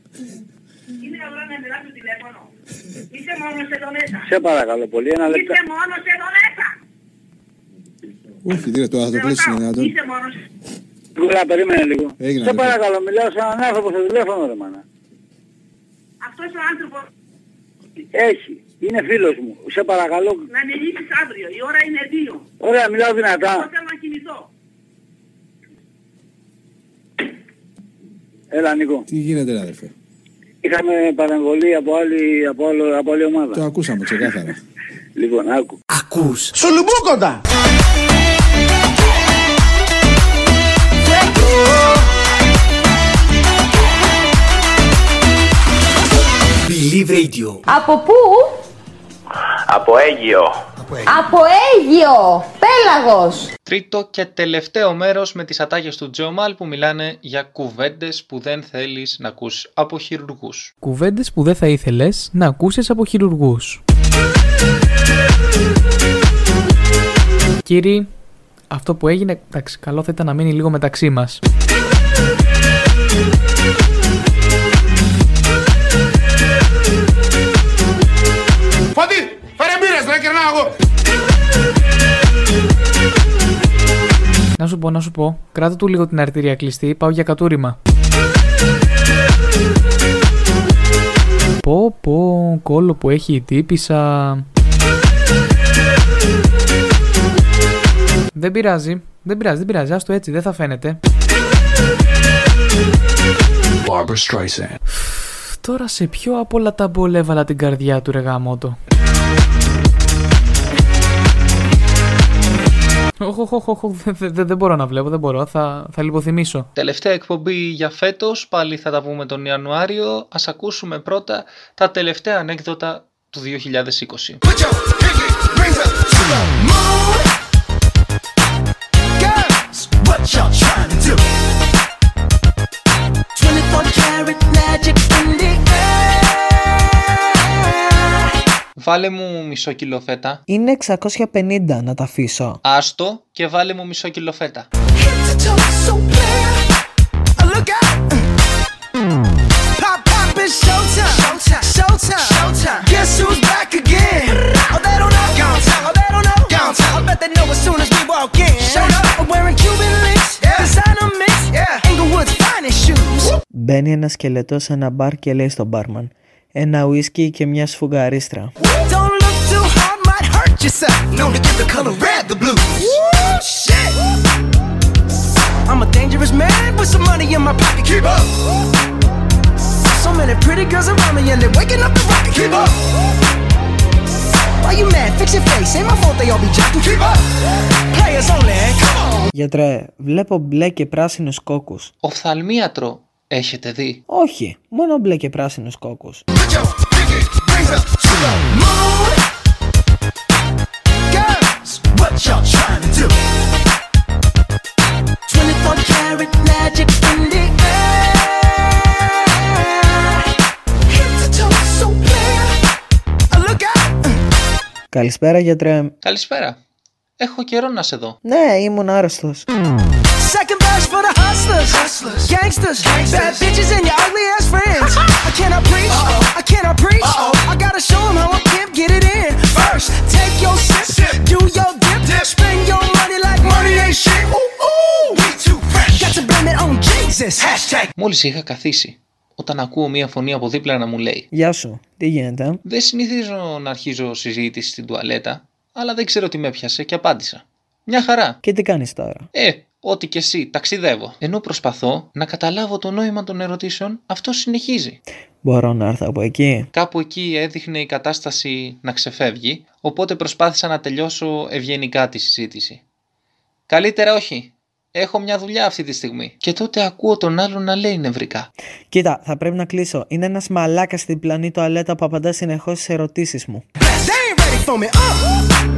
Είναι ώρα να μιλάς στο τηλέφωνο. Είσαι μόνος εδώ μέσα. Σε παρακαλώ πολύ, ένα λεπτό. Είσαι μόνος εδώ μέσα. Όχι, τι ρε, τώρα θα το κλείσει είναι δυνατόν. Είσαι μόνος. Νικόλα, περίμενε λίγο. Έγινε, σε αδερφέ. παρακαλώ, μιλάω σε έναν άνθρωπο στο τηλέφωνο ρε μάνα. Αυτός ο άνθρωπος Έχει. Είναι φίλος μου. Σε παρακαλώ. να μιλήσεις αύριο. Η ώρα είναι δύο. Ωραία, μιλάω Εγώ δυνατά. θέλω να κοιμηθώ. Έλα Νίκο. Τι γίνεται, ρε, αδερφέ; Είχαμε παρεμβολή από άλλη, από άλλο, από άλλη ομάδα. Το ακούσαμε ξεκάθαρα. Λοιπόν, άκου. Ακούς. Σουλουμπούκοντα. Believe Radio. Από πού; Από Αίγυο. Από Αίγυο. Πέλαγος. Τρίτο και τελευταίο μέρος με τις ατάκες του Τζεωμάλ που μιλάνε για κουβέντες που δεν θέλεις να ακούσεις από χειρουργούς. Κουβέντες που δεν θα ήθελες να ακούσεις από χειρουργούς. Κύριοι, αυτό που έγινε, εντάξει, καλό θα ήταν να μείνει λίγο μεταξύ μας. Φωτή, φέρε μπύρες να κερνάω εγώ. Να σου πω, να σου πω, κράτα του λίγο την αρτηρία κλειστή, πάω για κατούριμα. Πω πω, κόλλο που έχει η τύπησα. Δεν πειράζει, δεν πειράζει, δεν πειράζει, άστο έτσι, δεν θα φαίνεται. Barbara Streisand. Τώρα σε ποιο από όλα τα μπολ έβαλα την καρδιά του ρε γαμότο. Δεν- δεν- δεν μπορώ να βλέπω, δεν μπορώ, θα, θα λιποθυμίσω. Τελευταία εκπομπή για φέτος, πάλι θα τα πούμε τον Ιανουάριο. Ας ακούσουμε πρώτα τα τελευταία ανέκδοτα του 2020. Βάλε μου μισό κιλό φέτα. Είναι 650 να τα αφήσω. Άστο και βάλε μου μισό κιλό φέτα. Μπαίνει ένα σκελετό σε ένα μπαρ και λέει στον μπάρμαν ένα ουίσκι και μια σφουγγαρίστρα. Don't look too hard, might hurt yourself. Known to give the color red the blues. Woo, shit. I'm a dangerous man with some money in my pocket. Keep up. So many pretty girls around me and they're waking up the rocket. Keep up. Why you mad? Fix your face. Ain't my fault they all be jacking. Keep up. Players only. Come on. Γιατρέ, βλέπω μπλε και πράσινους κόκκους. Οφθαλμίατρο έχετε δει; Όχι, μόνο μπλε και πράσινους κόκκους. Girls, what y'all trying to do? 24 karat magic in the air. Head to toe so clear. Uh, Look out. Καλησπέρα γιατρέ. Καλησπέρα. Έχω καιρό να σε δω. Ναι, ήμουν άρρωστος. Second best for the hustlers, gangsters, bad bitches, and your ugly ass friends. I cannot preach, I cannot preach. I gotta show 'em how a pimp get it in. First, take your sip, do your dip, spend your money like money ain't shit. Ooh, ooh, we too fresh. Got to blame it on Jesus. Μόλις είχα καθίσει, όταν ακούω μία φωνή από δίπλα να μου λέει Γεια σου, τι γίνεται. Δεν συνηθίζω να αρχίζω συζήτηση στην τουαλέτα, αλλά δεν ξέρω τι με έπιασε και απάντησα. Μια χαρά. Και τι κάνεις τώρα. Ε, ό,τι και εσύ, ταξιδεύω. Ενώ προσπαθώ να καταλάβω το νόημα των ερωτήσεων, αυτό συνεχίζει. Μπορώ να έρθω από εκεί. Κάπου εκεί έδειχνε η κατάσταση να ξεφεύγει, οπότε προσπάθησα να τελειώσω ευγενικά τη συζήτηση. Καλύτερα όχι. Έχω μια δουλειά αυτή τη στιγμή. Και τότε ακούω τον άλλον να λέει νευρικά. Κοίτα, θα πρέπει να κλείσω. Είναι ένας μαλάκας στην πλανή τουαλέτα που απαντά συνεχώς στι ερωτήσεις μου. They ain't ready for me. Uh.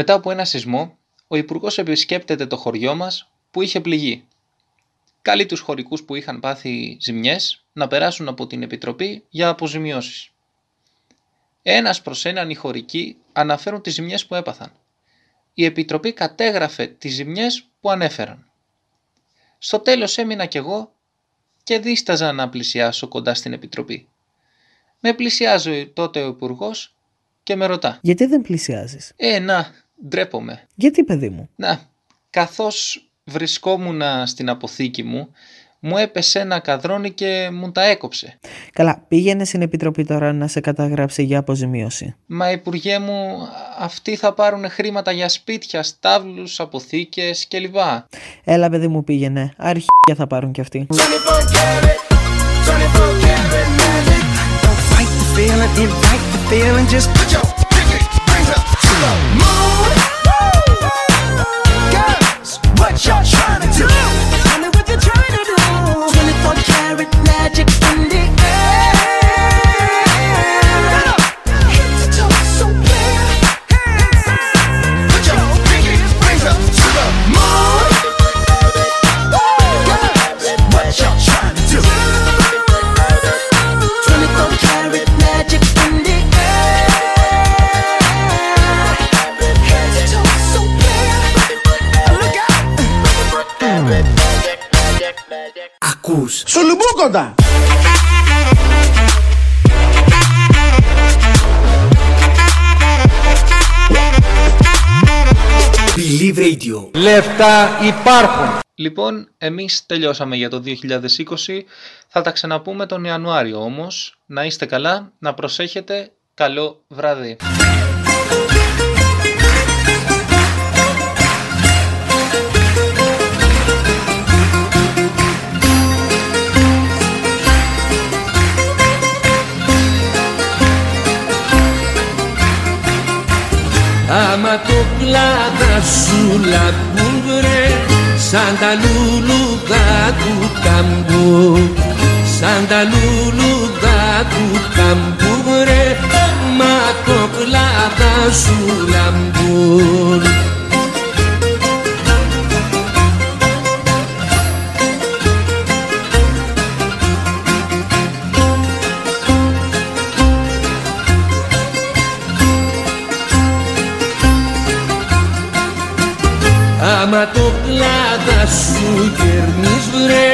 Μετά από ένα σεισμό, ο Υπουργός επισκέπτεται το χωριό μας που είχε πληγεί. Καλεί τους χωρικούς που είχαν πάθει ζημιές να περάσουν από την Επιτροπή για αποζημιώσεις. Ένας προς έναν οι χωρικοί αναφέρουν τις ζημιές που έπαθαν. Η Επιτροπή κατέγραφε τις ζημιές που ανέφεραν. Στο τέλος έμεινα κι εγώ και δίσταζα να πλησιάσω κοντά στην Επιτροπή. Με πλησιάζει τότε ο υπουργός και με ρωτά. Γιατί δεν πλησιάζεις; Ε, να, ντρέπομαι. Γιατί, παιδί μου; Να, καθώς βρισκόμουν στην αποθήκη μου, μου έπεσε ένα καδρόνι και μου τα έκοψε. Καλά, πήγαινε στην επιτροπή τώρα να σε καταγράψει για αποζημίωση. Μα υπουργέ μου, αυτοί θα πάρουν χρήματα για σπίτια, στάβλους, αποθήκες κλπ. Έλα, παιδί μου, πήγαινε. Αρχίδια θα πάρουν κι αυτοί. 24 karat, 24 karat magic. Don't fight the feeling, invite the feeling. Just put your put your Λεφτά υπάρχουν. Λοιπόν, εμείς τελειώσαμε για το 2020, θα τα ξαναπούμε τον Ιανουάριο όμως. Να είστε καλά, να προσέχετε, καλό βράδυ. Άμα το πλάτα σου λαμπούν βρε Σαν τα λουλουδά του καμπού. Σαν τα λουλουδά του καμπού βρε Άμα το πλάτα σου λαμπούν Άμα το πλάτα σου κερνείς βρε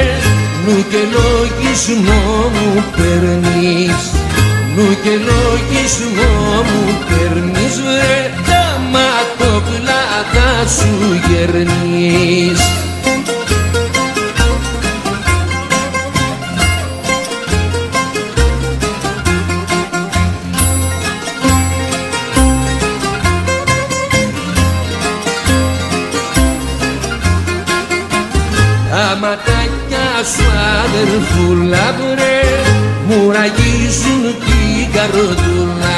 Νου και λογισμό μου περνείς Νου και λογισμό μου περνείς βρε Άμα το πλάτα σου κερνείς αδερφούλα βρε Μου ραγίζουν την καρδούλα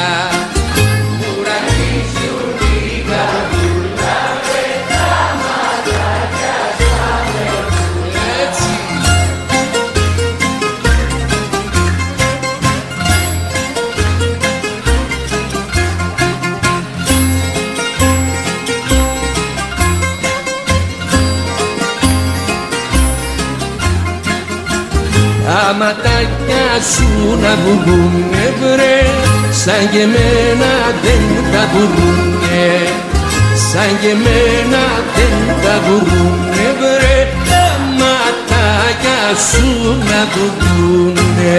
τα ματάκια σου να βουρούνε βρε. Σαν και εμένα δεν τα βουρούνε σαν και εμένα δεν τα βουρούνε βρε. Τα ματάκια σου να βουρούνε